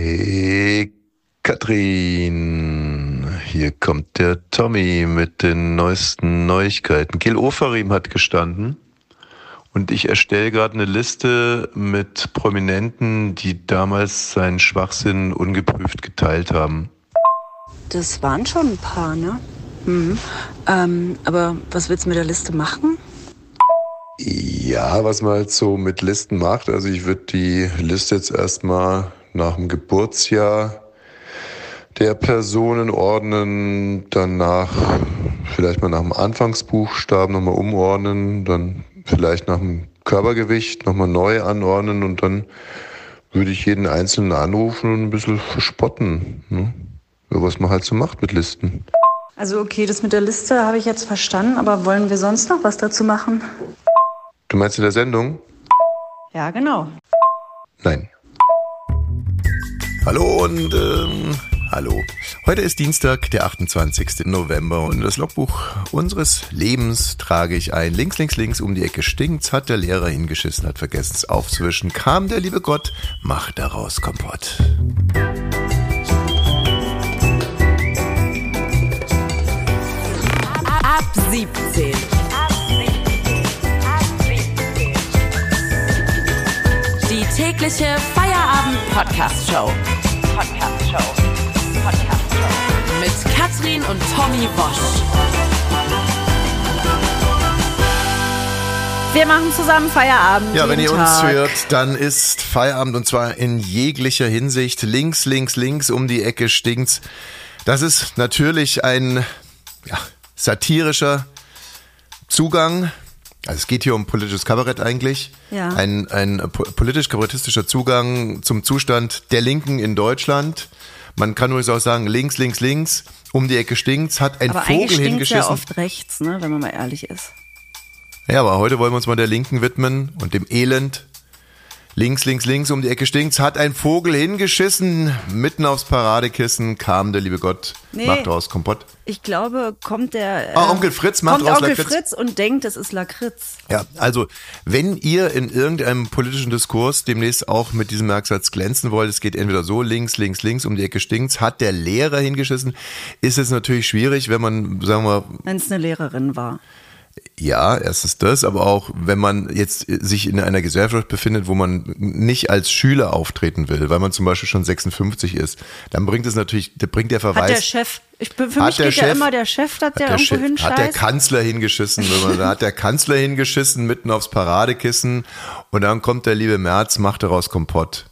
Hey, Katrin. Hier kommt der Tommy mit den neuesten Neuigkeiten. Gil Ofarim hat gestanden. Und ich erstelle gerade eine Liste mit Prominenten, die damals seinen Schwachsinn ungeprüft geteilt haben. Das waren schon ein paar, ne? Mhm. Ähm, aber was willst du mit der Liste machen? Ja, was man halt so mit Listen macht. Also ich würde die Liste jetzt erstmal nach dem Geburtsjahr der Personen ordnen, danach vielleicht mal nach dem Anfangsbuchstaben nochmal umordnen, dann vielleicht nach dem Körpergewicht nochmal neu anordnen und dann würde ich jeden Einzelnen anrufen und ein bisschen verspotten. Ne? Was man halt so macht mit Listen. Also okay, das mit der Liste habe ich jetzt verstanden, aber wollen wir sonst noch was dazu machen? Du meinst in der Sendung? Ja, genau. Nein. Hallo und ähm, hallo. Heute ist Dienstag, der 28. November und das Logbuch unseres Lebens trage ich ein. Links, links, links um die Ecke stinkt's, hat der Lehrer hingeschissen, hat vergessen es aufzuwischen, kam der liebe Gott, macht daraus Kompott. Ab 17. tägliche Feierabend-Podcast-Show. Podcast-Show. Podcast-Show. Mit Katrin und Tommy Bosch. Wir machen zusammen Feierabend. Ja, wenn ihr jeden uns Tag. hört, dann ist Feierabend und zwar in jeglicher Hinsicht. Links, links, links um die Ecke stinkt's. Das ist natürlich ein ja, satirischer Zugang. Also es geht hier um politisches Kabarett eigentlich. Ja. Ein, ein po- politisch-kabarettistischer Zugang zum Zustand der Linken in Deutschland. Man kann übrigens auch sagen, links, links, links, um die Ecke stinkt's, hat ein Aber Vogel hingeschissen. ja oft rechts, ne, wenn man mal ehrlich ist. Ja, aber heute wollen wir uns mal der Linken widmen und dem Elend. Links, links, links um die Ecke stinkt's, hat ein Vogel hingeschissen, mitten aufs Paradekissen kam der liebe Gott, Nee. macht daraus Kompott. Ich glaube, kommt der. Ah, Onkel Fritz macht kommt raus Onkel Lakritz. Fritz und denkt, es ist Lakritz. Ja, also wenn ihr in irgendeinem politischen Diskurs demnächst auch mit diesem Merksatz glänzen wollt, es geht entweder so, links, links, links, um die Ecke stinkt's, hat der Lehrer hingeschissen, ist es natürlich schwierig, wenn man, sagen wir, Wenn es eine Lehrerin war. Ja, erstens das, aber auch wenn man jetzt sich in einer Gesellschaft befindet, wo man nicht als Schüler auftreten will, weil man zum Beispiel schon 56 ist, dann bringt es natürlich, bringt der Verweis. Hat der Chef. Ich, bin- für mich der geht ja Chef- immer der Chef, dass hat der, der, irgendwo Chef, hinscheißt. hat der Kanzler hingeschissen, wenn man, da hat der Kanzler hingeschissen mitten aufs Paradekissen und dann kommt der liebe Merz, macht daraus Kompott.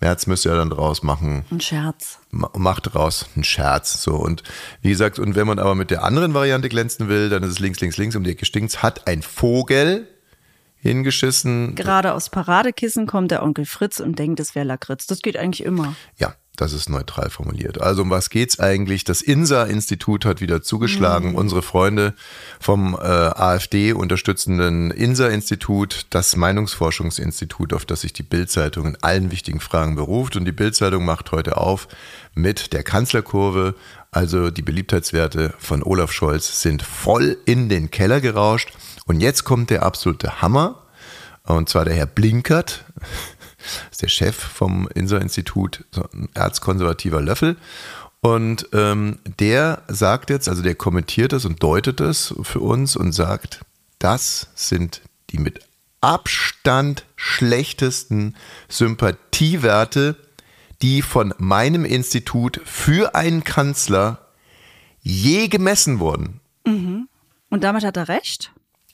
Merz müsste ja dann draus machen, Ein Scherz. ma- macht daraus einen Scherz. So und wie gesagt, und wenn man aber mit der anderen Variante glänzen will, dann ist es links, links, links um die Ecke stinkt's, hat ein Vogel hingeschissen. Gerade aus Paradekissen kommt der Onkel Fritz und denkt, es wäre Lakritz. Das geht eigentlich immer. Ja, das ist neutral formuliert. Also um was geht's eigentlich? Das INSA-Institut hat wieder zugeschlagen. Unsere Freunde vom äh, AfD unterstützenden INSA-Institut, das Meinungsforschungsinstitut, auf das sich die Bild-Zeitung in allen wichtigen Fragen beruft. Und die Bild-Zeitung macht heute auf mit der Kanzlerkurve. Also die Beliebtheitswerte von Olaf Scholz sind voll in den Keller gerauscht. Und jetzt kommt der absolute Hammer. Und zwar der Herr Blinkert, ist der Chef vom Inser-Institut, so ein erzkonservativer Löffel. Und ähm, der sagt jetzt, also der kommentiert das und deutet das für uns und sagt, das sind die mit Abstand schlechtesten Sympathiewerte, die von meinem Institut für einen Kanzler je gemessen wurden. Und damit hat er recht.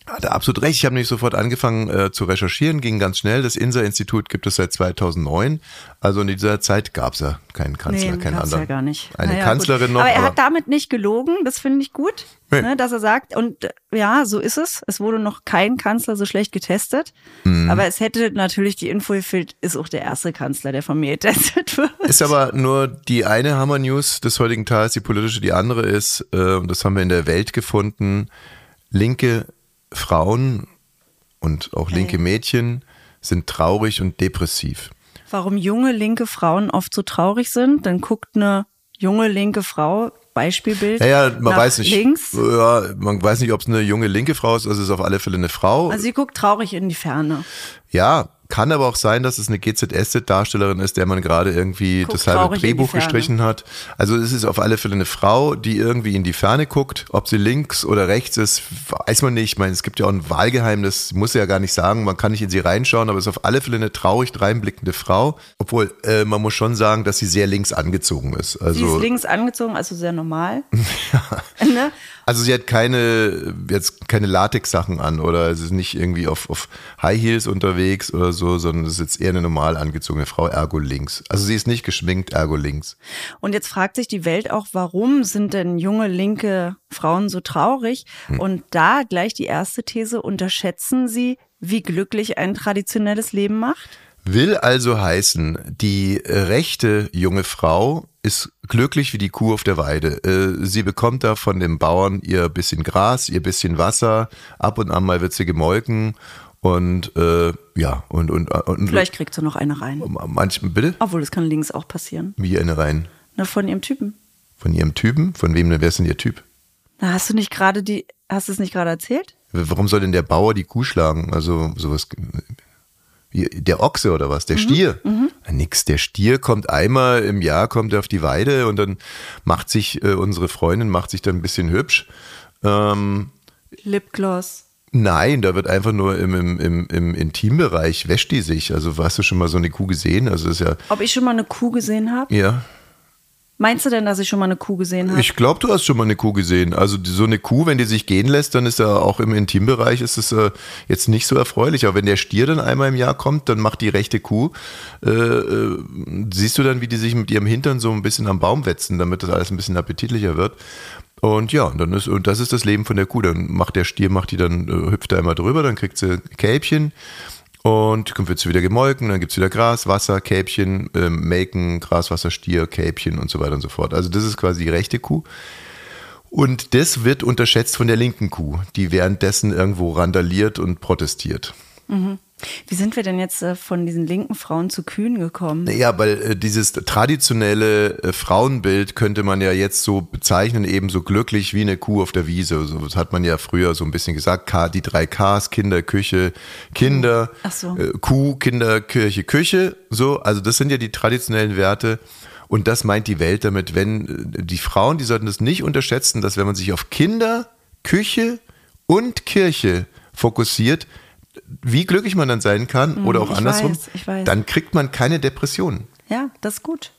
Hat er absolut recht. Ich habe nämlich sofort angefangen äh, zu recherchieren, ging ganz schnell. Das INSA-Institut gibt es seit 2009. Also in dieser Zeit gab es ja keinen Kanzler, nee, keinen anderen. ja gar nicht. Eine Naja, Kanzlerin gut. noch. Aber er hat damit nicht gelogen, das finde ich gut, Nee. ne, dass er sagt, und äh, ja, so ist es. Es wurde noch kein Kanzler so schlecht getestet. Mhm. Aber es hätte natürlich die Info gefehlt, ist auch der erste Kanzler, der von mir getestet wird. Ist aber nur die eine Hammer-News des heutigen Tages, die politische, die andere ist, äh, und das haben wir in der Welt gefunden, linke Frauen und auch linke Mädchen sind traurig und depressiv. Warum junge linke Frauen oft so traurig sind, dann guckt eine junge linke Frau, Beispielbild, Ja, ja, man nach weiß nicht. links. Ja, man weiß nicht, ob es eine junge linke Frau ist, also es ist auf alle Fälle eine Frau. Also sie guckt traurig in die Ferne. Ja, kann aber auch sein, dass es eine GZSZ-Darstellerin ist, der man gerade irgendwie Guckt das halbe Drehbuch gestrichen hat. Also es ist auf alle Fälle eine Frau, die irgendwie in die Ferne guckt. Ob sie links oder rechts ist, weiß man nicht. Ich meine, es gibt ja auch ein Wahlgeheimnis, muss sie ja gar nicht sagen. Man kann nicht in sie reinschauen, aber es ist auf alle Fälle eine traurig dreinblickende Frau. Obwohl, äh, man muss schon sagen, dass sie sehr links angezogen ist. Sie Also ist links angezogen, also sehr normal. ne? Also sie hat keine, jetzt keine Latex-Sachen an oder sie ist nicht irgendwie auf, auf High Heels unterwegs oder so, sondern es ist jetzt eher eine normal angezogene Frau, ergo links. Also sie ist nicht geschminkt, ergo links. Und jetzt fragt sich die Welt auch, warum sind denn junge linke Frauen so traurig? Hm. Und da gleich die erste These, unterschätzen sie, wie glücklich ein traditionelles Leben macht? Will also heißen, die rechte junge Frau ist glücklich wie die Kuh auf der Weide. Äh, Sie bekommt da von dem Bauern ihr bisschen Gras, ihr bisschen Wasser, ab und an mal wird sie gemolken und äh, ja, und, und, und Vielleicht kriegt sie noch eine rein. manchmal, bitte? Obwohl, das kann links auch passieren. Wie eine rein? Na, von ihrem Typen. Von ihrem Typen? Von wem denn? Wer ist denn ihr Typ? Na, hast du nicht gerade die, hast du es nicht gerade erzählt? Warum soll denn der Bauer die Kuh schlagen? Also sowas. Der Ochse oder was? Der Stier? Ah, Nix. Der Stier kommt einmal im Jahr, kommt er auf die Weide und dann macht sich äh, unsere Freundin macht sich dann ein bisschen hübsch. Ähm, Lipgloss. nein, da wird einfach nur im, im, im, im Intimbereich wäscht die sich. Also hast du schon mal so eine Kuh gesehen? Also ist ja, Ob ich schon mal eine Kuh gesehen habe? ja. Meinst du denn, dass ich schon mal eine Kuh gesehen habe? Ich glaube, du hast schon mal eine Kuh gesehen. Also so eine Kuh, wenn die sich gehen lässt, dann ist ja auch im Intimbereich ist es äh, jetzt nicht so erfreulich. Aber wenn der Stier dann einmal im Jahr kommt, dann macht die rechte Kuh, äh, äh, siehst du dann, wie die sich mit ihrem Hintern so ein bisschen am Baum wetzen, damit das alles ein bisschen appetitlicher wird. Und ja, und dann ist, und das ist das Leben von der Kuh. Dann macht der Stier, macht die dann, äh, hüpft da einmal drüber, dann kriegt sie Kälbchen. Und dann wird sie wieder gemolken, dann gibt es wieder Gras, Wasser, Kälbchen, ähm, Melken, Gras, Wasser, Stier, Kälbchen und so weiter und so fort. Also das ist quasi die rechte Kuh. Und das wird unterschätzt von der linken Kuh, die währenddessen irgendwo randaliert und protestiert. Wie sind wir denn jetzt äh, von diesen linken Frauen zu Kühen gekommen? Ja, weil äh, dieses traditionelle äh, Frauenbild könnte man ja jetzt so bezeichnen, eben so glücklich wie eine Kuh auf der Wiese. So, das hat man ja früher so ein bisschen gesagt. K, die drei Ks, Kinder, Küche, Kinder, Ach so. Kuh, Kinder, Kirche, Küche. So, also das sind ja die traditionellen Werte. Und das meint die Welt damit, wenn die Frauen, die sollten das nicht unterschätzen, dass wenn man sich auf Kinder, Küche und Kirche fokussiert, wie glücklich man dann sein kann oder auch andersrum, weiß, weiß. dann kriegt man keine Depressionen. Ja, das ist gut.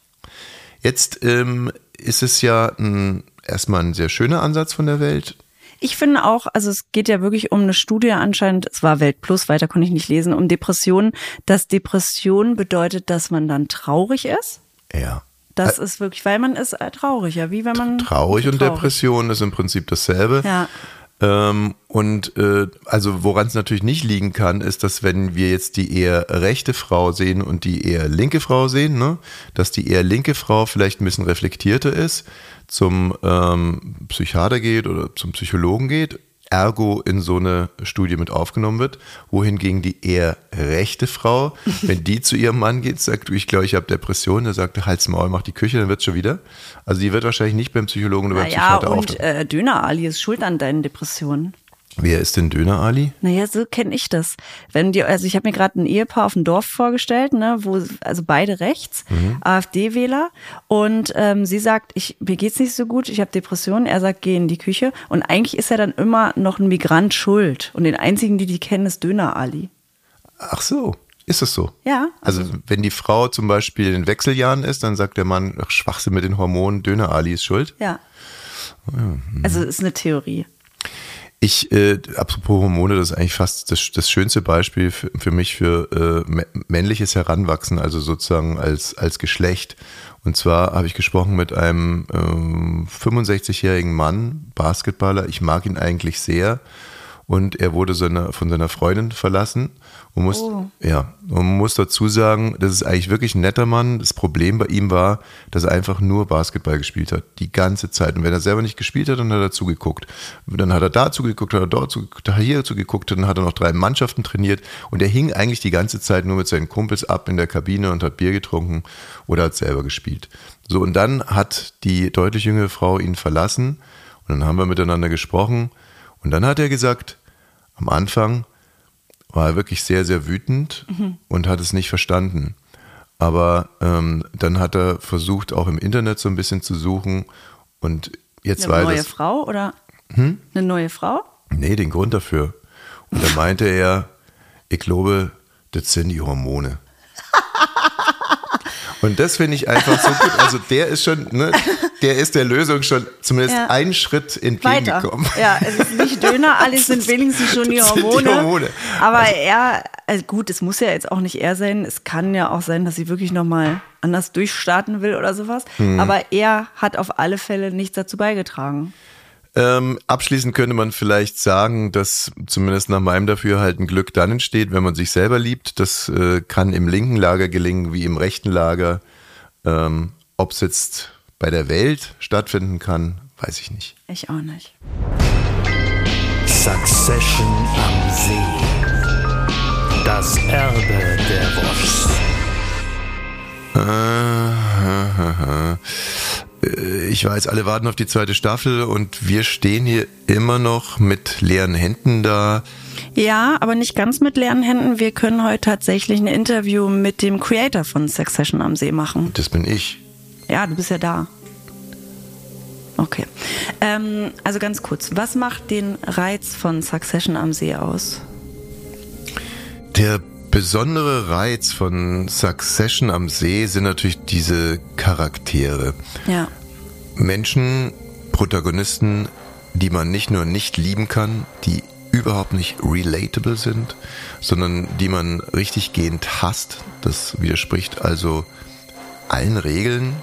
Jetzt ähm, ist es ja ein, erstmal ein sehr schöner Ansatz von der Welt. Ich finde auch, also es geht ja wirklich um eine Studie anscheinend, es war Welt Plus, weiter konnte ich nicht lesen, um Depressionen, dass Depression bedeutet, dass man dann traurig ist. Ja. Das ist wirklich, weil man ist äh, traurig, ja, wie wenn man Traurig und Depression ist im Prinzip dasselbe. Ja. Ähm, und äh, also woran es natürlich nicht liegen kann, ist, dass wenn wir jetzt die eher rechte Frau sehen und die eher linke Frau sehen, ne, dass die eher linke Frau vielleicht ein bisschen reflektierter ist, zum ähm, Psychiater geht oder zum Psychologen geht, ergo in so eine Studie mit aufgenommen wird, wohingegen die eher rechte Frau, wenn die zu ihrem Mann geht, sagt, du, ich glaube, ich habe Depressionen, der sagt, halt's Maul, mach die Küche, dann wird's schon wieder. Also die wird wahrscheinlich nicht beim Psychologen oder beim Naja, Psychiater und auftauchen. äh, Döner Ali ist schuld an deinen Depressionen. Wer ist denn Döner Ali? Naja, so kenne ich das. Wenn die, also ich habe mir gerade ein Ehepaar auf dem Dorf vorgestellt, ne, wo also beide rechts, AfD-Wähler, und ähm, sie sagt, ich mir geht's nicht so gut, ich habe Depressionen. Er sagt, geh in die Küche, und eigentlich ist er dann immer noch ein Migrant schuld. Und den einzigen, die die kennen, ist Döner Ali. Ach so, ist es so? Ja, Also wenn die Frau zum Beispiel in den Wechseljahren ist, dann sagt der Mann, ach, Schwachsinn mit den Hormonen, Döner Ali ist schuld. Ja. Also ist eine Theorie. Ich, äh, apropos Hormone, das ist eigentlich fast das, das schönste Beispiel für, für mich für äh, mä- männliches Heranwachsen, also sozusagen als, als Geschlecht. Und zwar habe ich gesprochen mit einem ähm, 65-jährigen Mann, Basketballer. Ich mag ihn eigentlich sehr. Und er wurde seiner, von seiner Freundin verlassen. Und muss, ja, und man muss dazu sagen, das ist eigentlich wirklich ein netter Mann. Das Problem bei ihm war, dass er einfach nur Basketball gespielt hat. Die ganze Zeit. Und wenn er selber nicht gespielt hat, dann hat er zugeguckt. Dann hat er da zugeguckt, hat er dort zugeguckt, hat er hier zugeguckt, dann hat er noch drei Mannschaften trainiert. Und er hing eigentlich die ganze Zeit nur mit seinen Kumpels ab in der Kabine und hat Bier getrunken oder hat selber gespielt. So, und dann hat die deutlich jüngere Frau ihn verlassen. Und dann haben wir miteinander gesprochen. Und dann hat er gesagt, am Anfang, war er wirklich sehr, sehr wütend und hat es nicht verstanden. Aber ähm, dann hat er versucht, auch im Internet so ein bisschen zu suchen und jetzt Eine weiß neue es. Frau oder eine neue Frau? Nee, den Grund dafür. Und da meinte er, ich glaube, das sind die Hormone. Und das finde ich einfach so gut. Also der ist schon, ne, der ist der Lösung schon zumindest Ja. einen Schritt entgegengekommen. Ja, es ist nicht Döner, alles sind wenigstens schon die sind die Hormone. Hormone. Aber er, also gut, es muss ja jetzt auch nicht er sein. Es kann ja auch sein, dass sie wirklich nochmal anders durchstarten will oder sowas. Mhm. Aber er hat auf alle Fälle nichts dazu beigetragen. Ähm, abschließend könnte man vielleicht sagen, dass zumindest nach meinem Dafürhalten Glück dann entsteht, wenn man sich selber liebt. Das äh, kann im linken Lager gelingen wie im rechten Lager. Ähm, Ob es jetzt bei der Welt stattfinden kann, weiß ich nicht. Ich auch nicht. Succession am See. Das Erbe der Woschs. Äh, Ich weiß, alle warten auf die zweite Staffel und wir stehen hier immer noch mit leeren Händen da. Ja, aber nicht ganz mit leeren Händen. Wir können heute tatsächlich ein Interview mit dem Creator von Succession am See machen. Das bin ich. Ja, du bist ja da. Okay. Ähm, also ganz kurz, was macht den Reiz von Succession am See aus? Der besondere Reiz von Succession am See sind natürlich diese Charaktere. Ja. Menschen, Protagonisten, die man nicht nur nicht lieben kann, die überhaupt nicht relatable sind, sondern die man richtig gehend hasst. Das widerspricht also allen Regeln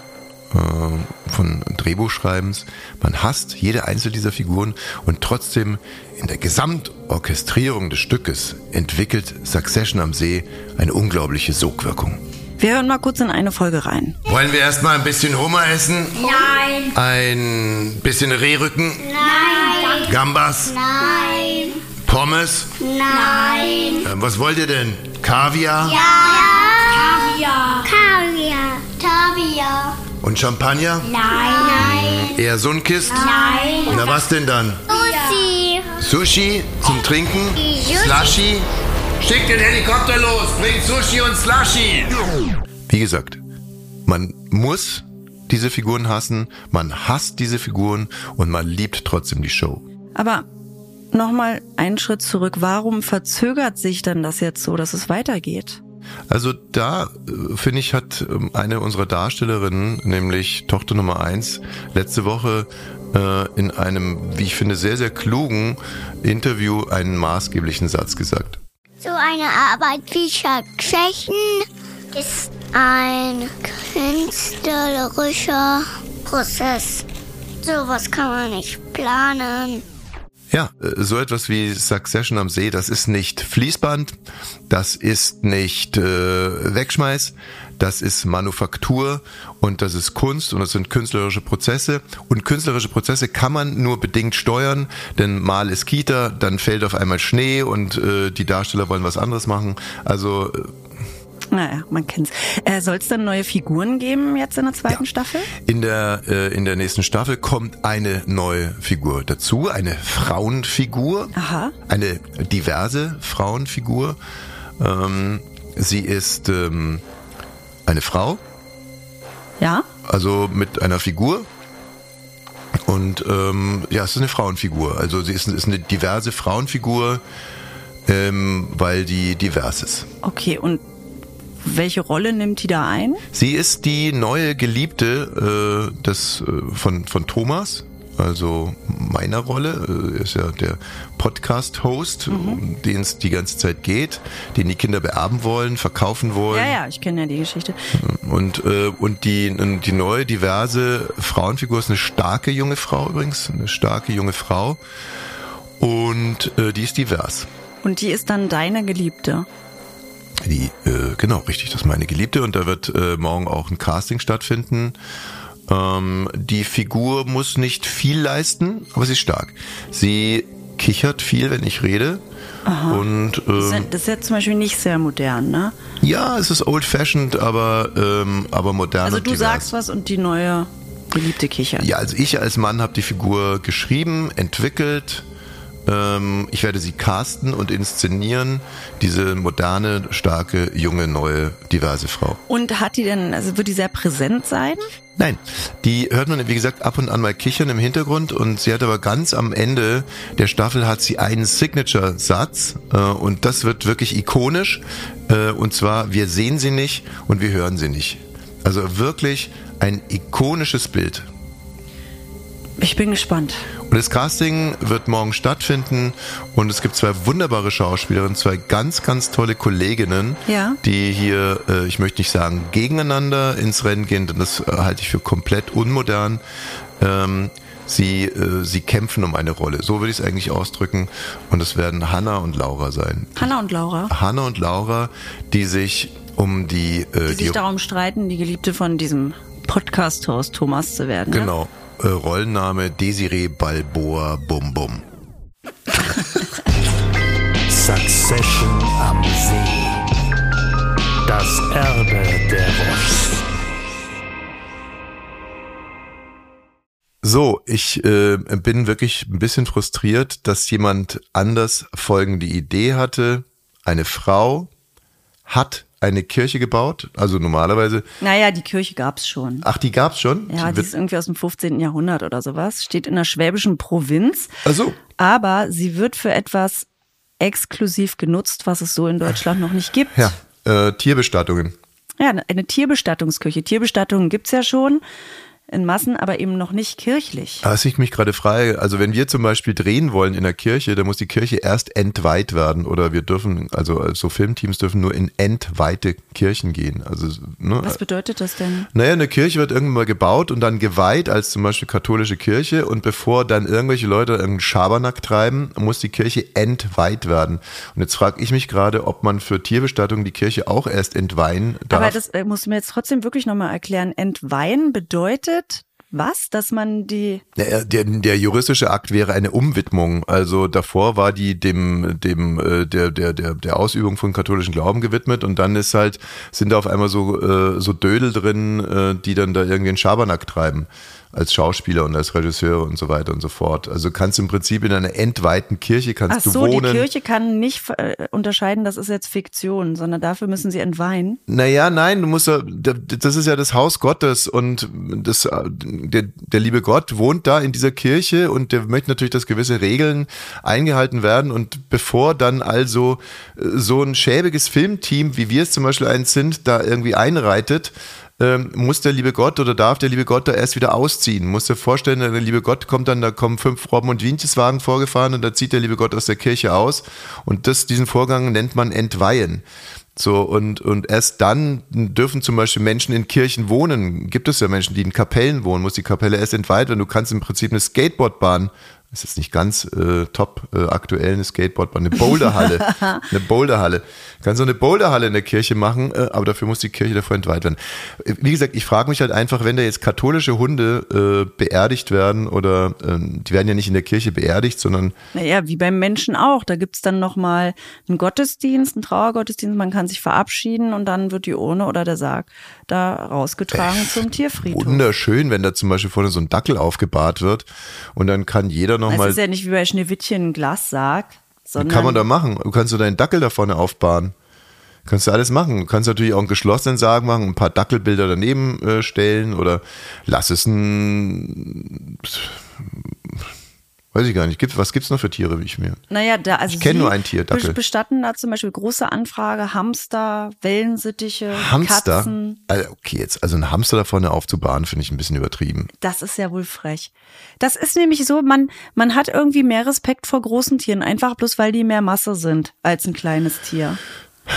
äh, von Drehbuchschreibens. Man hasst jede einzelne dieser Figuren und trotzdem in der Gesamtorchestrierung des Stückes entwickelt Succession am See eine unglaubliche Sogwirkung. Wir hören mal kurz in eine Folge rein. Wollen wir erstmal ein bisschen Hummer essen? Nein, Ein bisschen Rehrücken? nein, Gambas? nein, Pommes? nein. Äh, was wollt ihr denn? Kaviar? Kaviar. Kaviar. Kaviar. Und Champagner? Nein, nein, Eher Sunkist? nein. Na was denn dann? Sushi. Sushi zum Trinken? Slushy? Schick den Helikopter los, bring Sushi und Slushy! Wie gesagt, man muss diese Figuren hassen, man hasst diese Figuren und man liebt trotzdem die Show. Aber nochmal einen Schritt zurück. Warum verzögert sich denn das jetzt so, dass es weitergeht? Also da, äh, finde ich, hat ähm, eine unserer Darstellerinnen, nämlich Tochter Nummer eins, letzte Woche äh, in einem, wie ich finde, sehr, sehr klugen Interview einen maßgeblichen Satz gesagt. So eine Arbeit wie Succession ist ein künstlerischer Prozess. Sowas kann man nicht planen. Ja, äh, so etwas wie Succession am See, das ist nicht Fließband, das ist nicht äh, Wegschmeiß, das ist Manufaktur und das ist Kunst und das sind künstlerische Prozesse. Und künstlerische Prozesse kann man nur bedingt steuern, denn mal ist Kita, dann fällt auf einmal Schnee und äh, die Darsteller wollen was anderes machen. Also äh, Naja, man kennt's. Äh, Soll es dann neue Figuren geben jetzt in der zweiten Ja. Staffel? In der, äh, in der nächsten Staffel kommt eine neue Figur dazu, eine Frauenfigur, Aha. eine diverse Frauenfigur. Ähm, sie ist ähm, eine Frau, Ja? also mit einer Figur. Und ähm, ja, es ist eine Frauenfigur. Also sie ist, ist eine diverse Frauenfigur, ähm, weil die divers ist. Okay, und welche Rolle nimmt die da ein? Sie ist die neue Geliebte äh, des, äh, von, von Thomas, also meiner Rolle. Äh, er ist ja der Podcast-Host, um den es die ganze Zeit geht, den die Kinder beerben wollen, verkaufen wollen. Ja, ja, ich kenne ja die Geschichte. Und, äh, und die, die neue, diverse Frauenfigur ist eine starke junge Frau übrigens, eine starke junge Frau. Und äh, die ist divers. Und die ist dann deine Geliebte. Die, äh, genau, richtig, das ist meine Geliebte und da wird äh, morgen auch ein Casting stattfinden. Ähm, die Figur muss nicht viel leisten, aber sie ist stark. Sie kichert viel, wenn ich rede. Und Das ist ja- ähm, das ist ja zum Beispiel nicht sehr modern, ne? ja, es ist old-fashioned, aber, ähm, aber modern Also und du divers. sagst was und die neue Geliebte kichert. Ja, also ich als Mann habe die Figur geschrieben, entwickelt ich werde sie casten und inszenieren, diese moderne, starke, junge, neue, diverse Frau. Und hat die denn, also wird die sehr präsent sein? Nein, die hört man, wie gesagt, ab und an mal kichern im Hintergrund und sie hat aber ganz am Ende der Staffel hat sie einen Signature-Satz äh, und das wird wirklich ikonisch äh, und zwar, wir sehen sie nicht und wir hören sie nicht. Also wirklich ein ikonisches Bild. Ich bin gespannt. Und das Casting wird morgen stattfinden und es gibt zwei wunderbare Schauspielerinnen, zwei ganz, ganz tolle Kolleginnen, Ja. die hier, äh, ich möchte nicht sagen, gegeneinander ins Rennen gehen, denn das äh, halte ich für komplett unmodern. Ähm, sie, äh, sie kämpfen um eine Rolle, so würde ich es eigentlich ausdrücken. Und es werden Hanna und Laura sein. Hanna und Laura, Hanna und Laura, die sich um die, äh, die sich darum streiten, die Geliebte von diesem Podcast-Host Thomas zu werden. ne? Äh, Rollenname Desiree Balboa Bum Bum. Succession am See. Das Erbe der Voss. So, ich äh, bin wirklich ein bisschen frustriert, dass jemand anders folgende Idee hatte. Eine Frau hat eine Kirche gebaut, also normalerweise, Naja, die Kirche gab's schon. ach, die gab's schon? Ja, die die ist irgendwie aus dem 15. Jahrhundert oder sowas. Steht in der schwäbischen Provinz. also, Aber sie wird für etwas exklusiv genutzt, was es so in Deutschland noch nicht gibt. ja, äh, Tierbestattungen. Ja, eine Tierbestattungskirche. Tierbestattungen gibt's ja schon in Massen, aber eben noch nicht kirchlich. Was ich mich gerade frage, also wenn wir zum Beispiel drehen wollen in der Kirche, dann muss die Kirche erst entweiht werden oder wir dürfen, also so Filmteams dürfen nur in entweihte Kirchen gehen. Also, ne, Was bedeutet das denn? Naja, eine Kirche wird irgendwann mal gebaut und dann geweiht als zum Beispiel katholische Kirche und bevor dann irgendwelche Leute irgendeinen Schabernack treiben, muss die Kirche entweiht werden. Und jetzt frage ich mich gerade, ob man für Tierbestattungen die Kirche auch erst entweihen darf. Aber das äh, musst du mir jetzt trotzdem wirklich nochmal erklären. Entweihen bedeutet was? Dass man die. Der, der, der juristische Akt wäre eine Umwidmung. Also davor war die dem, dem, äh, der, der, der, der Ausübung von katholischen Glauben gewidmet und dann ist halt, sind da auf einmal so, äh, so Dödel drin, äh, die dann da irgendwie einen Schabernack treiben. Als Schauspieler und als Regisseur und so weiter und so fort. Also kannst im Prinzip in einer entweihten Kirche kannst Ach du so, wohnen. die Kirche kann nicht äh, unterscheiden, das ist jetzt Fiktion, sondern dafür müssen sie entweihen. Naja, nein, du musst ja, das ist ja das Haus Gottes und das, der, der liebe Gott wohnt da in dieser Kirche und der möchte natürlich, dass gewisse Regeln eingehalten werden und bevor dann also äh, so ein schäbiges Filmteam, wie wir es zum Beispiel eins sind, da irgendwie einreitet, ähm, muss der liebe Gott oder darf der liebe Gott da erst wieder ausziehen. Muss dir vorstellen, der liebe Gott kommt dann, da kommen fünf Robben und Wientjeswagen vorgefahren und da zieht der liebe Gott aus der Kirche aus und das, diesen Vorgang nennt man Entweihen. So, und, und erst dann dürfen zum Beispiel Menschen in Kirchen wohnen. Gibt es ja Menschen, die in Kapellen wohnen, muss die Kapelle erst entweiht werden. Du kannst im Prinzip eine Skateboardbahn, ist jetzt nicht ganz äh, top äh, aktuell, eine Skateboardbahn, eine Boulderhalle, eine Boulderhalle. Du kannst so eine Boulderhalle in der Kirche machen, äh, aber dafür muss die Kirche davor entweiht werden. Wie gesagt, ich frage mich halt einfach, wenn da jetzt katholische Hunde äh, beerdigt werden oder äh, die werden ja nicht in der Kirche beerdigt, sondern Naja, wie beim Menschen auch. Da gibt's dann nochmal einen Gottesdienst, einen Trauergottesdienst, man kann sich verabschieden und dann wird die Urne oder der Sarg da rausgetragen zum Tierfriedhof. wunderschön, wenn da zum Beispiel vorne so ein Dackel aufgebahrt wird und dann kann jeder Es nochmal ist ja nicht wie bei Schneewittchen ein Glassarg, sondern kann man da machen. Du kannst du deinen Dackel da vorne aufbahren. Kannst du alles machen. Du kannst natürlich auch einen geschlossenen Sarg machen, ein paar Dackelbilder daneben äh, stellen oder lass es ein. Weiß ich gar nicht. Gibt, was gibt's noch für Tiere, wie ich mir? Naja, da, also Ich kenn Sie nur ein Tier, Dackel. bes- Bestatten da zum Beispiel große Anfrage, Hamster, Wellensittiche, Hamster? Katzen. Also, okay, jetzt, also ein Hamster da vorne aufzubahren, finde ich ein bisschen übertrieben. Das ist ja wohl frech. Das ist nämlich so, man, man hat irgendwie mehr Respekt vor großen Tieren, einfach bloß weil die mehr Masse sind als ein kleines Tier.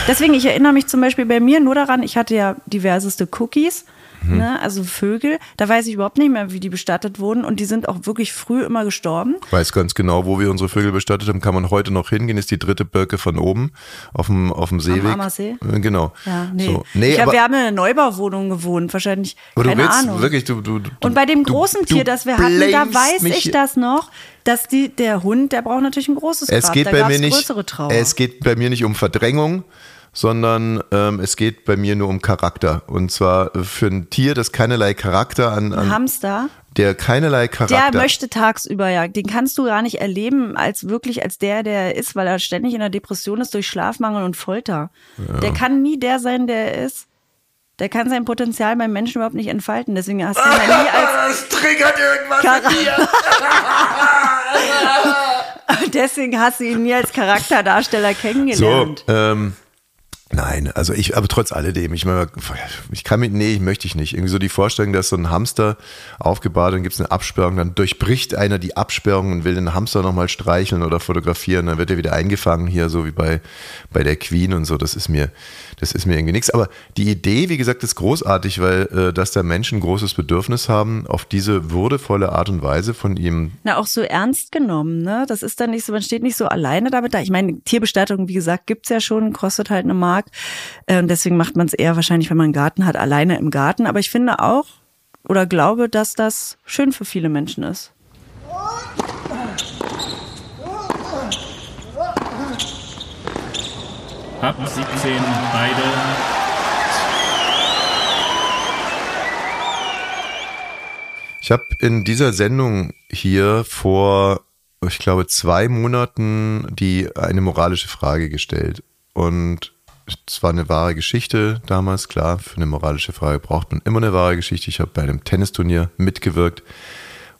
Deswegen, ich erinnere mich zum Beispiel bei mir nur daran, ich hatte ja diverseste Cookies, Mhm. ne, also Vögel. Da weiß ich überhaupt nicht mehr, wie die bestattet wurden und die sind auch wirklich früh immer gestorben. Ich weiß ganz genau, wo wir unsere Vögel bestattet haben, kann man heute noch hingehen, ist die dritte Birke von oben auf dem, auf dem Seeweg. Ammersee? Äh, Genau. Ja, nee. So. nee ich hab, aber, wir haben in einer Neubauwohnung gewohnt, wahrscheinlich. aber du keine willst Ahnung. wirklich, du, du, du Und bei dem großen Tier, das wir hatten, da weiß ich das noch, dass die, der Hund, der braucht natürlich ein großes Es Grab. geht da bei mir nicht. Es geht bei mir nicht um Verdrängung, sondern ähm, es geht bei mir nur um Charakter. Und zwar für ein Tier, das keinerlei Charakter an, Ein an Hamster, der keinerlei Charakter. der möchte tagsüber ja, den kannst du gar nicht erleben als wirklich als der, der er ist, weil er ständig in der Depression ist durch Schlafmangel und Folter. Der kann nie der sein, der er ist. Der kann sein Potenzial beim Menschen überhaupt nicht entfalten. Deswegen hast du ihn ja nie als Es triggert irgendwas Chara Deswegen hast du ihn nie als Charakterdarsteller So, kennengelernt. ähm, nein, also ich, aber trotz alledem, ich meine, ich kann mit, nee, ich möchte ich nicht. Irgendwie so die Vorstellung, dass so ein Hamster aufgebahrt, dann gibt es eine Absperrung, dann durchbricht einer die Absperrung und will den Hamster nochmal streicheln oder fotografieren, dann wird er wieder eingefangen hier, so wie bei, bei der Queen und so, das ist mir, das ist mir irgendwie nichts. Aber die Idee, wie gesagt, ist großartig, weil, äh, dass da Menschen großes Bedürfnis haben, auf diese würdevolle Art und Weise von ihm Na, auch so ernst genommen, ne? Das ist dann nicht so, man steht nicht so alleine damit da. Ich meine, Tierbestattung, wie gesagt, gibt's ja schon, kostet halt eine Mark. Äh, Und deswegen macht man es eher wahrscheinlich, wenn man einen Garten hat, alleine im Garten. Aber ich finde auch oder glaube, dass das schön für viele Menschen ist. Ab 17 beide. Ich habe in dieser Sendung hier vor, ich glaube, zwei Monaten die eine moralische Frage gestellt. Und es war eine wahre Geschichte damals, klar, für eine moralische Frage braucht man immer eine wahre Geschichte. Ich habe bei einem Tennisturnier mitgewirkt.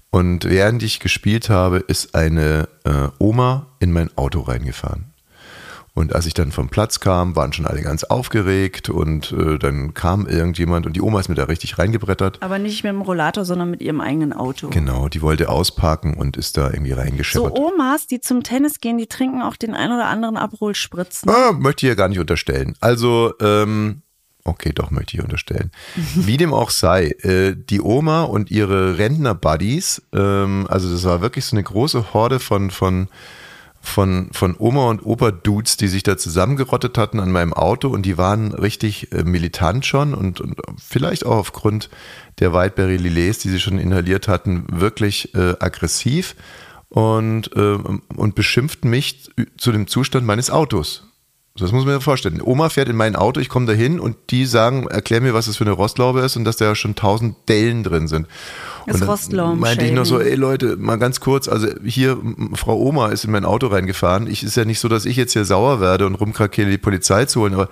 Und während ich gespielt habe, ist eine äh, Oma in mein Auto reingefahren. Und als ich dann vom Platz kam, waren schon alle ganz aufgeregt und äh, dann kam irgendjemand und die Oma ist mir da richtig reingebrettert. Aber nicht mit dem Rollator, sondern mit ihrem eigenen Auto. Genau, die wollte ausparken und ist da irgendwie So reingescheppert. Omas, die zum Tennis gehen, die trinken auch den ein oder anderen Abholspritzen. ah, möchte ich ja gar nicht unterstellen. Also, ähm, okay, doch möchte ich unterstellen. Wie dem auch sei, äh, die Oma und ihre Rentner-Buddies, ähm, also das war wirklich so eine große Horde von, von, von, von Oma und Opa-Dudes, die sich da zusammengerottet hatten an meinem Auto und die waren richtig äh, militant schon und, und vielleicht auch aufgrund der Whiteberry Lillet, die sie schon inhaliert hatten, wirklich äh, aggressiv und, äh, und beschimpften mich zu dem Zustand meines Autos. Das muss man sich vorstellen. Oma fährt in mein Auto, ich komme dahin und die sagen, erklär mir, was das für eine Rostlaube ist und dass da schon tausend Dellen drin sind. Das Rostlauben meinte ich noch so, ey Leute, mal ganz kurz, also hier, Frau Oma ist in mein Auto reingefahren. Ich ist ja nicht so, dass ich jetzt hier sauer werde und rumkrakele, die Polizei zu holen, aber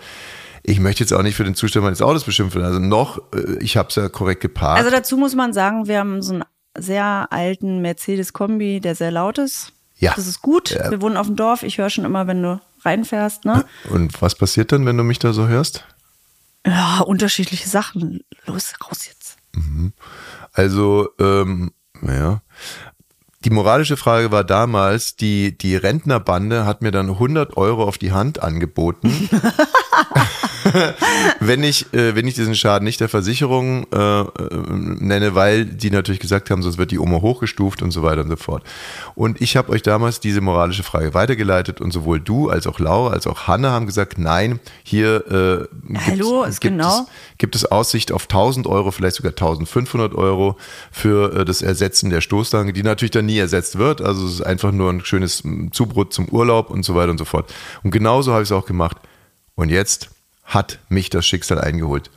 ich möchte jetzt auch nicht für den Zustand meines Autos beschimpfen. Also noch, äh, ich habe es ja korrekt geparkt. Also dazu muss man sagen, wir haben so einen sehr alten Mercedes-Kombi, der sehr laut ist. Ja. Das ist gut. Ja. Wir wohnen auf dem Dorf. Ich höre schon immer, wenn du reinfährst. Ne? und was passiert dann, wenn du mich da so hörst? Ja, unterschiedliche Sachen. Los, raus jetzt. Also, ähm, naja. Die moralische Frage war damals, die, die Rentnerbande hat mir dann 100 Euro auf die Hand angeboten, wenn ich, äh, wenn ich diesen Schaden nicht der Versicherung äh, äh, nenne, weil die natürlich gesagt haben, sonst wird die Oma hochgestuft und so weiter und so fort. Und ich habe euch damals diese moralische Frage weitergeleitet und sowohl du als auch Laura als auch Hanne haben gesagt, nein, hier äh, Hallo, gibt genau. es, gibt es Aussicht auf 1000 Euro, vielleicht sogar 1500 Euro für äh, das Ersetzen der Stoßstange, die natürlich dann nie ersetzt wird. Also es ist einfach nur ein schönes Zubrot zum Urlaub und so weiter und so fort. Und genauso habe ich es auch gemacht. Und jetzt hat mich das Schicksal eingeholt.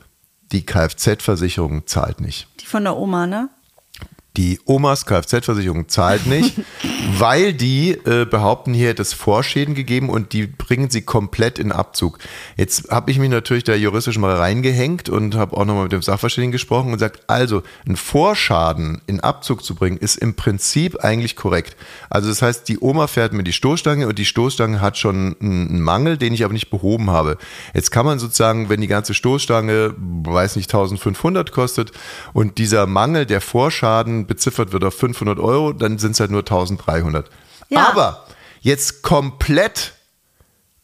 Die Kfz-Versicherung zahlt nicht. Die von der Oma, ne? Die Omas Kfz-Versicherung zahlt nicht, weil die äh, behaupten, hier hätte es Vorschäden gegeben und die bringen sie komplett in Abzug. Jetzt habe ich mich natürlich da juristisch mal reingehängt und habe auch nochmal mit dem Sachverständigen gesprochen und gesagt, also ein Vorschaden in Abzug zu bringen, ist im Prinzip eigentlich korrekt. Also das heißt, die Oma fährt mir die Stoßstange und die Stoßstange hat schon einen Mangel, den ich aber nicht behoben habe. Jetzt kann man sozusagen, wenn die ganze Stoßstange, weiß nicht, 1500 kostet und dieser Mangel, der Vorschaden beziffert wird auf 500 Euro, dann sind es halt nur 1300. Ja. Aber jetzt komplett,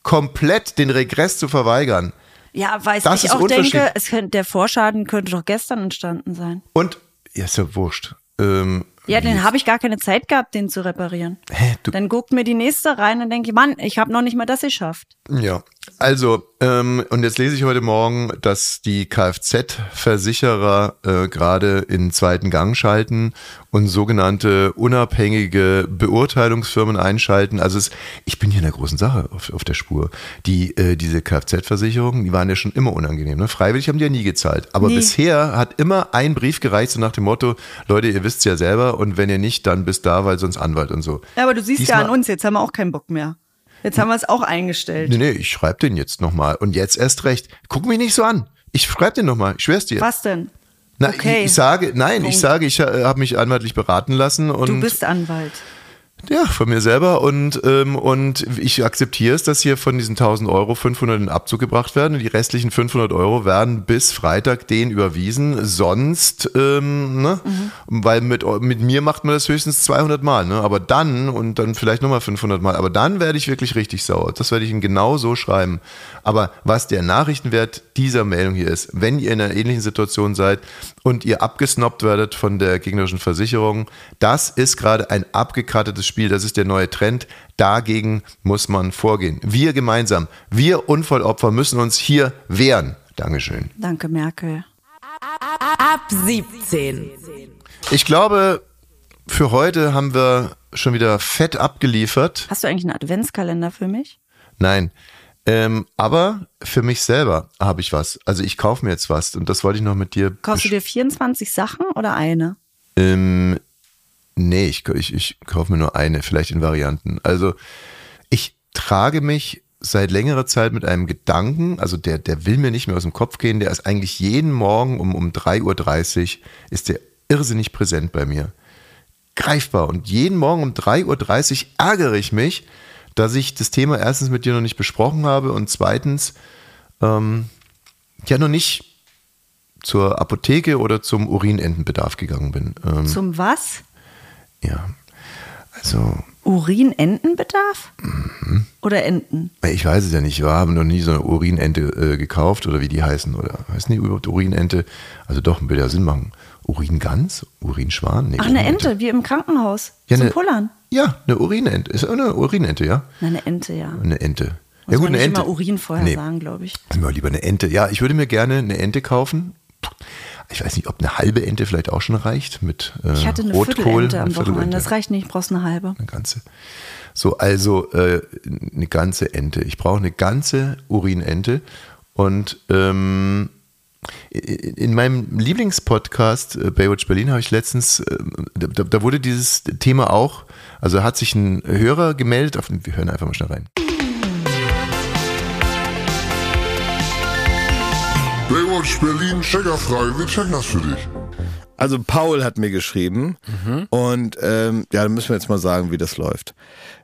komplett den Regress zu verweigern Ja, weil ich auch denke, es könnte, der Vorschaden könnte doch gestern entstanden sein. und, ja, ist ja wurscht. Ähm, Ja, dann habe ich gar keine Zeit gehabt, den zu reparieren. Hä, du- Dann guckt mir die nächste rein und denke ich, Mann, ich habe noch nicht mal das geschafft. Ja, also, ähm, und jetzt lese ich heute Morgen, dass die Kfz-Versicherer äh, gerade in zweiten Gang schalten und sogenannte unabhängige Beurteilungsfirmen einschalten. Also es, ich bin hier in einer großen Sache auf, auf der Spur. Die, äh, diese Kfz-Versicherungen, die waren ja schon immer unangenehm. Ne? Freiwillig haben die ja nie gezahlt. Aber Nee. bisher hat immer ein Brief gereicht, so nach dem Motto, Leute, ihr wisst ja selber und wenn ihr nicht, dann bis da, weil sonst Anwalt und so. Ja, aber du siehst ja Diesmal- an uns, jetzt haben wir auch keinen Bock mehr. Jetzt haben wir es auch eingestellt. Nee, nee, ich schreibe den jetzt nochmal. Und jetzt erst recht. Guck mich nicht so an. Ich schreibe den nochmal. Ich schwör's dir. Was denn? Na, okay. ich, ich sage, nein, ich Punkt. sage, ich äh, habe mich anwaltlich beraten lassen und Du bist Anwalt. Ja von mir selber und ähm, und ich akzeptiere es, dass hier von diesen 1000 Euro 500 in Abzug gebracht werden und die restlichen 500 Euro werden bis Freitag denen überwiesen. Sonst, ähm, ne, weil mit mit mir macht man das höchstens 200 Mal, ne, aber dann und dann vielleicht nochmal 500 Mal, aber dann werde ich wirklich richtig sauer. Das werde ich Ihnen genau so schreiben. Aber was der Nachrichtenwert dieser Meldung hier ist, wenn ihr in einer ähnlichen Situation seid und ihr abgesnobbt werdet von der gegnerischen Versicherung, das ist gerade ein abgekartetes Spiel, das ist der neue Trend. Dagegen muss man vorgehen. Wir gemeinsam, wir Unfallopfer müssen uns hier wehren. Dankeschön. Danke, Merkel. Ab 17. Ich glaube, für heute haben wir schon wieder fett abgeliefert. Hast du eigentlich einen Adventskalender für mich? Nein. Ähm, aber für mich selber habe ich was. Also ich kaufe mir jetzt was und das wollte ich noch mit dir. Kaufst du dir 24 Sachen oder eine? Ähm, nee, ich, ich, ich kaufe mir nur eine, vielleicht in Varianten. Also ich trage mich seit längerer Zeit mit einem Gedanken, also der, der will mir nicht mehr aus dem Kopf gehen, der ist eigentlich jeden Morgen um, um 3.30 Uhr, ist der irrsinnig präsent bei mir. Greifbar. Und jeden Morgen um 3.30 Uhr ärgere ich mich, dass ich das Thema erstens mit dir noch nicht besprochen habe und zweitens ähm, ja noch nicht zur Apotheke oder zum Urinentenbedarf gegangen bin. Ähm, Zum was? ja, also Urinentenbedarf? Mhm. Oder Enten? ich weiß es ja nicht. Wir haben noch nie so eine Urinente äh, gekauft oder wie die heißen oder heißen die überhaupt Urinente? Also doch, würde ja Sinn machen. Uringans? Urinschwan? Nee, Ach, eine. Ente, wie im Krankenhaus. Ja, Zum eine- Pullern. Ja, eine Urinente. Ist eine Urinente, ja? Eine Ente, ja. Eine Ente. Muss ja gut, man eine nicht Ente. immer Urin vorher Nee. sagen, glaube ich. Immer lieber eine Ente. Ja, ich würde mir gerne eine Ente kaufen. Ich weiß nicht, ob eine halbe Ente vielleicht auch schon reicht mit äh, Ich hatte eine Rotkohl. Viertelente am Wochenende. Das reicht nicht, ich brauchst eine halbe. Eine ganze. So, also äh, eine ganze Ente. Ich brauche eine ganze Urinente. Und ähm, in meinem Lieblingspodcast äh, Baywatch Berlin habe ich letztens, äh, da, da wurde dieses Thema auch, also hat sich ein Hörer gemeldet, auf, wir hören einfach mal schnell rein. Baywatch Berlin, Checkerfrage, wir checken das für dich. Also Paul hat mir geschrieben und ähm, ja, dann müssen wir jetzt mal sagen, wie das läuft.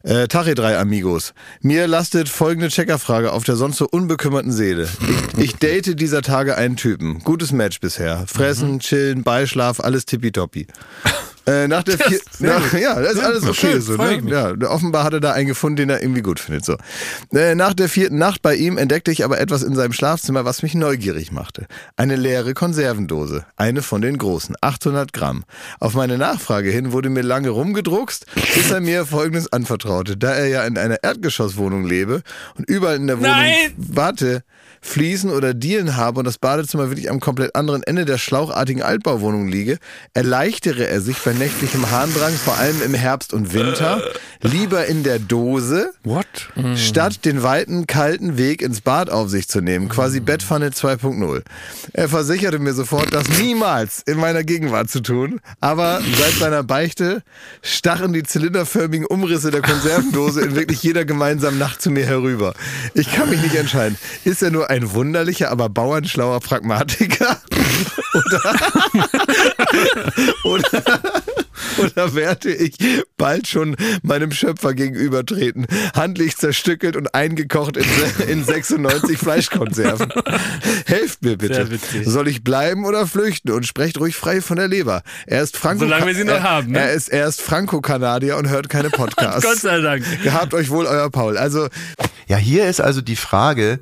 Äh, Tache drei Amigos. Mir lastet folgende Checkerfrage auf der sonst so unbekümmerten Seele. Ich, ich date dieser Tage einen Typen. Gutes Match bisher. Fressen, chillen, Beischlaf, alles tippitoppi. Äh, nach der vier, nach, ja, das ist alles okay so. Ne? Ja, offenbar hat er da einen gefunden, den er irgendwie gut findet. So. Äh, nach der vierten Nacht bei ihm entdeckte ich aber etwas in seinem Schlafzimmer, was mich neugierig machte. Eine leere Konservendose. Eine von den großen. 800 Gramm. Auf meine Nachfrage hin wurde mir lange rumgedruckst, bis er mir Folgendes anvertraute. Da er ja in einer Erdgeschosswohnung lebe und überall in der Wohnung Nein! warte, Fliesen oder Dielen habe und das Badezimmer wirklich am komplett anderen Ende der schlauchartigen Altbauwohnung liege, erleichtere er sich bei nächtlichem Harndrang, vor allem im Herbst und Winter, lieber in der Dose, What? statt den weiten, kalten Weg ins Bad auf sich zu nehmen, quasi Bettpfanne 2.0. Er versicherte mir sofort, das niemals in meiner Gegenwart zu tun, aber seit seiner Beichte stachen die zylinderförmigen Umrisse der Konservendose in wirklich jeder gemeinsamen Nacht zu mir herüber. Ich kann mich nicht entscheiden. Ist er nur ein wunderlicher, aber bauernschlauer Pragmatiker? Oder, oder werde ich bald schon meinem Schöpfer gegenübertreten, handlich zerstückelt und eingekocht in, in 96 Fleischkonserven? Helft mir bitte. Soll ich bleiben oder flüchten? Und sprecht ruhig frei von der Leber. Er ist Franco Solange wir sie noch er, haben, ne? Er ist, er ist Franco-Kanadier und hört keine Podcasts. Gott sei Dank. Gehabt euch wohl, euer Paul. Also, Ja, hier ist also die Frage,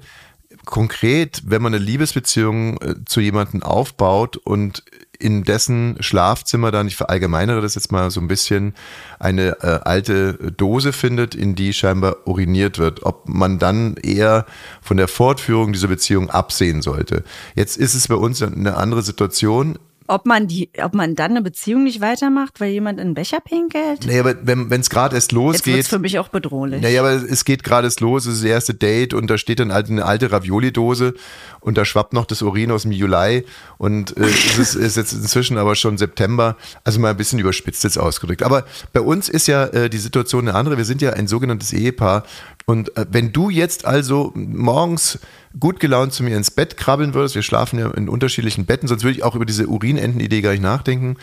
konkret, wenn man eine Liebesbeziehung äh, zu jemandem aufbaut und in dessen Schlafzimmer dann, ich verallgemeinere das jetzt mal so ein bisschen, eine äh, alte Dose findet, in die scheinbar uriniert wird. Ob man dann eher von der Fortführung dieser Beziehung absehen sollte. Jetzt ist es bei uns eine andere Situation. Ob man die, ob man dann eine Beziehung nicht weitermacht, weil jemand in den Becher pinkelt? Naja, aber wenn es gerade erst Jetzt wird's losgeht. für mich auch bedrohlich. Naja, aber es geht gerade erst los, es ist das erste Date und da steht dann halt eine alte Ravioli-Dose und da schwappt noch das Urin aus dem Juli und äh, es ist, ist jetzt inzwischen aber schon September, also mal ein bisschen überspitzt jetzt ausgedrückt. Aber bei uns ist ja äh, die Situation eine andere, wir sind ja ein sogenanntes Ehepaar und äh, wenn du jetzt also morgens gut gelaunt zu mir ins Bett krabbeln würdest, wir schlafen ja in unterschiedlichen Betten, sonst würde ich auch über diese Urinenten-Idee gar nicht nachdenken.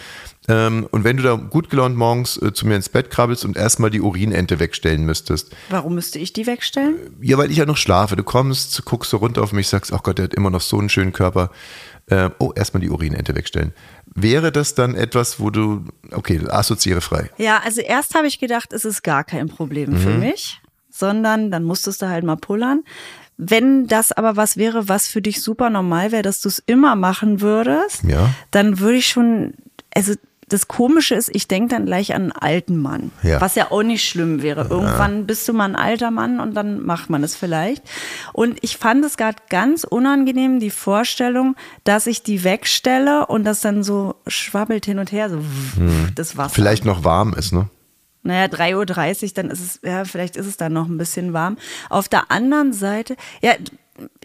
Ähm, und wenn du da gut gelaunt morgens äh, zu mir ins Bett krabbelst und erstmal die Urinente wegstellen müsstest, Warum müsste ich die wegstellen? ja, weil ich ja noch schlafe. Du kommst, guckst so runter auf mich, sagst, ach Gott, der hat immer noch so einen schönen Körper. Äh, oh, erstmal die Urinente wegstellen. Wäre das dann etwas, wo du, okay, assoziiere frei. Ja, also erst habe ich gedacht, es ist gar kein Problem Mhm. für mich, sondern dann musstest du halt mal pullern. Wenn das aber was wäre, was für dich super normal wäre, dass du es immer machen würdest, Ja. dann würde ich schon, also das Komische ist, ich denke dann gleich an einen alten Mann, Ja. was ja auch nicht schlimm wäre. Irgendwann bist du mal ein alter Mann und dann macht man es vielleicht. Und ich fand es gerade ganz unangenehm, die Vorstellung, dass ich die wegstelle und das dann so schwabbelt hin und her, so das Wasser. Hm. Vielleicht noch warm ist, ne? Naja, 3.30 Uhr, dann ist es, ja, vielleicht ist es dann noch ein bisschen warm. Auf der anderen Seite, ja,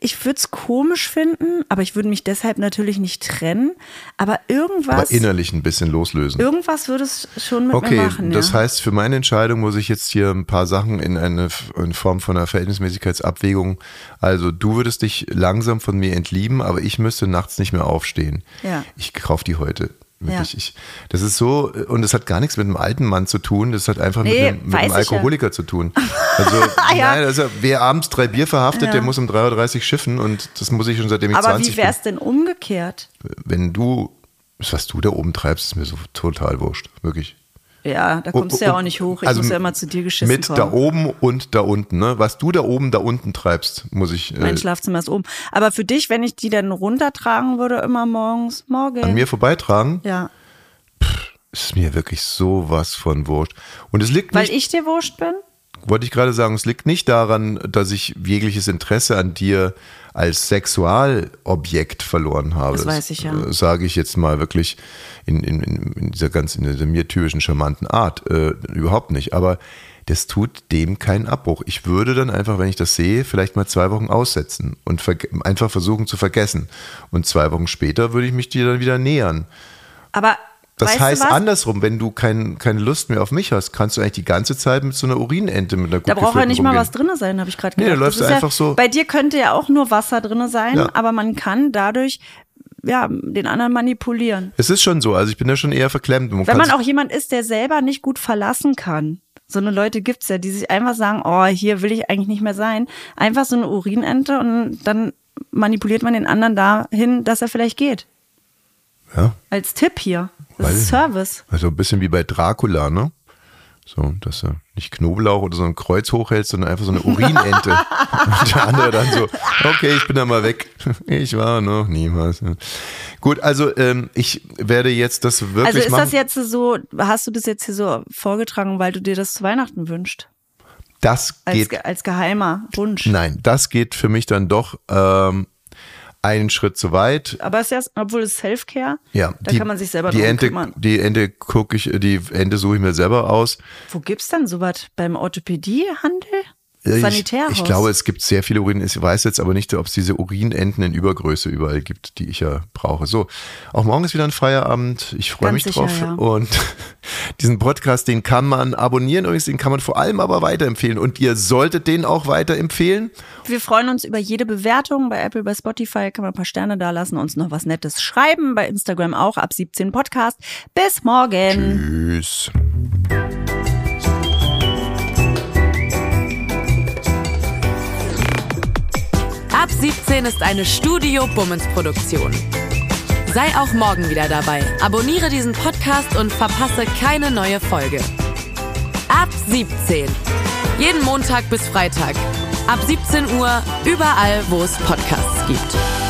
ich würde es komisch finden, aber ich würde mich deshalb natürlich nicht trennen. Aber irgendwas, Aber innerlich ein bisschen loslösen. irgendwas würde es schon mit Okay, mir machen. das ja. heißt, für meine Entscheidung muss ich jetzt hier ein paar Sachen in eine in Form von einer Verhältnismäßigkeitsabwägung. Also du würdest dich langsam von mir entlieben, aber ich müsste nachts nicht mehr aufstehen. Ja. Ich kaufe die heute. Wirklich. Ja. Ich, das ist so, und das hat gar nichts mit einem alten Mann zu tun, das hat einfach Nee, mit einem, mit einem ich ja. Alkoholiker zu tun. Also, Ja. nein, also, wer abends drei Bier verhaftet, der muss um 3.30 Uhr schiffen und das muss ich schon seitdem ich aber 20 wie wäre es denn umgekehrt? bin. Wenn du, was du da oben treibst, ist mir so total wurscht. Wirklich. Ja, da kommst du ja auch nicht hoch. Ich Also muss ja immer zu dir geschissen Mit kommen. da oben und da unten, ne? Was du da oben, da unten treibst, muss ich Mein äh, Schlafzimmer ist oben. Aber für dich, wenn ich die dann runtertragen würde, immer morgens, morgen. an mir vorbeitragen, Ja, ist mir wirklich sowas von wurscht. Und es liegt weil nicht, ich dir wurscht bin? Wollte ich gerade sagen, es liegt nicht daran, dass ich jegliches Interesse an dir als Sexualobjekt verloren habe. Das weiß ich ja. äh, Sage ich jetzt mal wirklich in, in, in dieser ganz, in dieser mir typischen charmanten Art. Äh, überhaupt nicht. Aber das tut dem keinen Abbruch. Ich würde dann einfach, wenn ich das sehe, vielleicht mal zwei Wochen aussetzen und einfach versuchen zu vergessen. Und zwei Wochen später würde ich mich dir dann wieder nähern. Aber Das weißt heißt andersrum, wenn du kein, keine Lust mehr auf mich hast, kannst du eigentlich die ganze Zeit mit so einer Urinente mit einer gut Da braucht ja gefüllten nicht mal was drin sein, habe ich gerade Nee, gedacht. da Das läufst du einfach ja, so- Bei dir könnte ja auch nur Wasser drin sein, Ja. aber man kann dadurch ja, den anderen manipulieren. Es ist schon so, also ich bin da schon eher verklemmt. Man Wenn man auch jemand ist, der selber nicht gut verlassen kann. So eine Leute gibt's ja, die sich einfach sagen, oh, hier will ich eigentlich nicht mehr sein. Einfach so eine Urinente und dann manipuliert man den anderen dahin, dass er vielleicht geht. ja, Als Tipp hier. Das ist Service. also ein bisschen wie bei Dracula, ne? So, dass er nicht Knoblauch oder so ein Kreuz hochhält, sondern einfach so eine Urinente. Und der andere dann so, okay, ich bin da mal weg. Ich war noch niemals. Gut, also ähm, ich werde jetzt das wirklich Also ist machen. das jetzt so, hast du das jetzt hier so vorgetragen, weil du dir das zu Weihnachten wünschst? das Als, geht ge- als geheimer Wunsch. Nein, das geht für mich dann doch ähm, einen Schritt zu weit. Aber es ist ja, obwohl es Self-Care, Ja, da kann man sich selber die Ente, kümmern. Die Ente gucke ich, die Ente suche ich mir selber aus. Wo gibt's denn sowas? Beim Orthopädiehandel? Ich, Sanitärhaus? ich glaube, es gibt sehr viele Urin. Ich weiß jetzt aber nicht, ob es diese Urinenten in Übergröße überall gibt, die ich ja brauche. So, auch morgen ist wieder ein Feierabend. Ich freue Ganz mich sicher, drauf. ja. Und diesen Podcast, den kann man abonnieren. Übrigens, den kann man vor allem aber weiterempfehlen. Und ihr solltet den auch weiterempfehlen. Wir freuen uns über jede Bewertung. Bei Apple, bei Spotify kann man ein paar Sterne da lassen, uns noch was Nettes schreiben. Bei Instagram auch ab 17 Podcast. Bis morgen. Tschüss. Ab 17 ist eine Studio Bummens Produktion. Sei auch morgen wieder dabei. Abonniere diesen Podcast und verpasse keine neue Folge. Ab 17. Jeden Montag bis Freitag. Ab 17 Uhr überall, wo es Podcasts gibt.